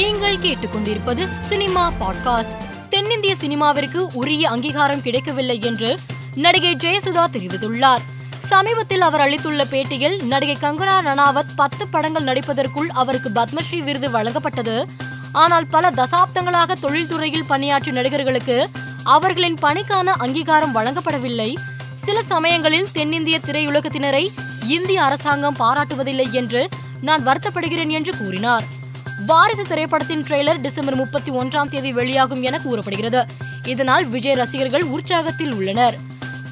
நீங்கள் கேட்டுக்கொண்டிருப்பது cinema podcast. தென்னிந்திய சினிமாவிற்கு உரிய அங்கீகாரம் கிடைக்கவில்லை என்று நடிகை ஜெயசுதா தெரிவித்துள்ளார். சமீபத்தில் அவர் அளித்துள்ள பேட்டியில் நடிகை கங்கனா ரணாவத் பத்து படங்கள் நடிப்பதற்குள் அவருக்கு பத்மஸ்ரீ விருது வழங்கப்பட்டது. ஆனால் பல தசாப்தங்களாக தொழில்துறையில் பணியாற்றிய நடிகர்களுக்கு அவர்களின் பணிக்கான அங்கீகாரம் வழங்கப்படவில்லை. சில சமயங்களில் தென்னிந்திய திரையுலகத்தினரை இந்திய அரசாங்கம் பாராட்டுவதில்லை என்று நான் வருத்தப்படுகிறேன் என்று கூறினார். வாரிசு திரைப்படத்தின் ட்ரெய்லர் டிசம்பர் முப்பத்தி ஒன்றாம் தேதி வெளியாகும் என கூறப்படுகிறது. இதனால் விஜய் ரசிகர்கள் உற்சாகத்தில் உள்ளனர்.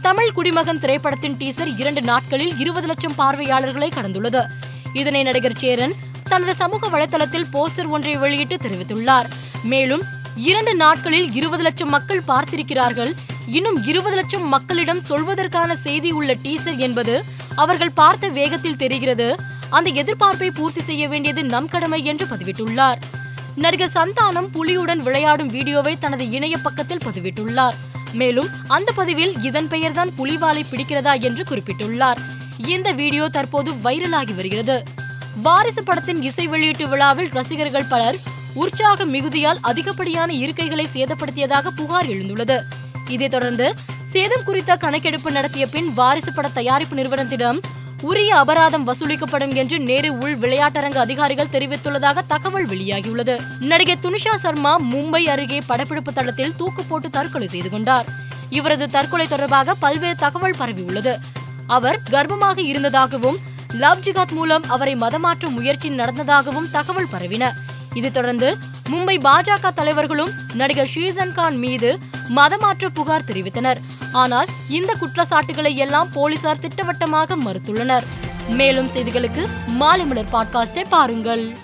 தமிழ் குடிமகன் திரைப்படத்தின் டீசர் இரண்டு நாட்களில் இருபது லட்சம் பார்வையாளர்களை கடந்துள்ளது. இதனை நடிகர் சேரன் தனது சமூக வலைதளத்தில் போஸ்டர் ஒன்றை வெளியிட்டு தெரிவித்துள்ளார். மேலும் இரண்டு நாட்களில் இருபது லட்சம் மக்கள் பார்த்திருக்கிறார்கள். இன்னும் இருபது லட்சம் மக்களிடம் சொல்வதற்கான செய்தி உள்ள டீசர் என்பது அவர்கள் பார்த்த வேகத்தில் தெரிகிறது. அந்த எதிர்பார்ப்பை பூர்த்தி செய்ய வேண்டியது நம் கடமை என்று பதிவிட்டுள்ளார். நடிகர் சந்தானம் புலியுடன் விளையாடும் வீடியோவை தனது இணைய பக்கத்தில் பதிவிட்டுள்ளார். மேலும் அந்த பதிவில் இதன் பெயர்தான் புலிவாலை பிடிக்கிறதா என்று குறிப்பிட்டுள்ளார். இந்த வீடியோ தற்போது வைரலாகி வருகிறது. வாரிசு படத்தின் இசை வெளியீட்டு விழாவில் ரசிகர்கள் பலர் உற்சாக மிகுதியால் அதிகப்படியான இருக்கைகளை சேதப்படுத்தியதாக புகார் எழுந்துள்ளது. இதைத் தொடர்ந்து சேதம் குறித்த கணக்கெடுப்பு நடத்திய பின் வாரிசு பட தயாரிப்பு நிறுவனத்திடம் உரிய அபராதம் வசூலிக்கப்படும் என்று நேரு உள் விளையாட்டரங்க அதிகாரிகள் தெரிவித்துள்ளதாக தகவல் வெளியாகியுள்ளது. நடிகை துனிஷா சர்மா மும்பை அருகே படப்பிடிப்பு தளத்தில் தூக்கு போட்டு தற்கொலை செய்து கொண்டார். இவரது தற்கொலை தொடர்பாக பல்வேறு தகவல் பரவியுள்ளது. அவர் கர்ப்பமாக இருந்ததாகவும் லவ் ஜிகாத் மூலம் அவரை மதமாற்ற முயற்சி நடந்ததாகவும் தகவல் பரவின. இது தொடர்ந்து மும்பை பாஜக தலைவர்களும் நடிகர் ஷீசன் கான் மீது மதமாற்ற புகார் தெரிவித்தனர். ஆனால் இந்த குற்றச்சாட்டுகளை எல்லாம் போலீசார் திட்டவட்டமாக மறுத்துள்ளனர். மேலும் செய்திகளுக்கு மாலை மலர் பாட்காஸ்டை பாருங்கள்.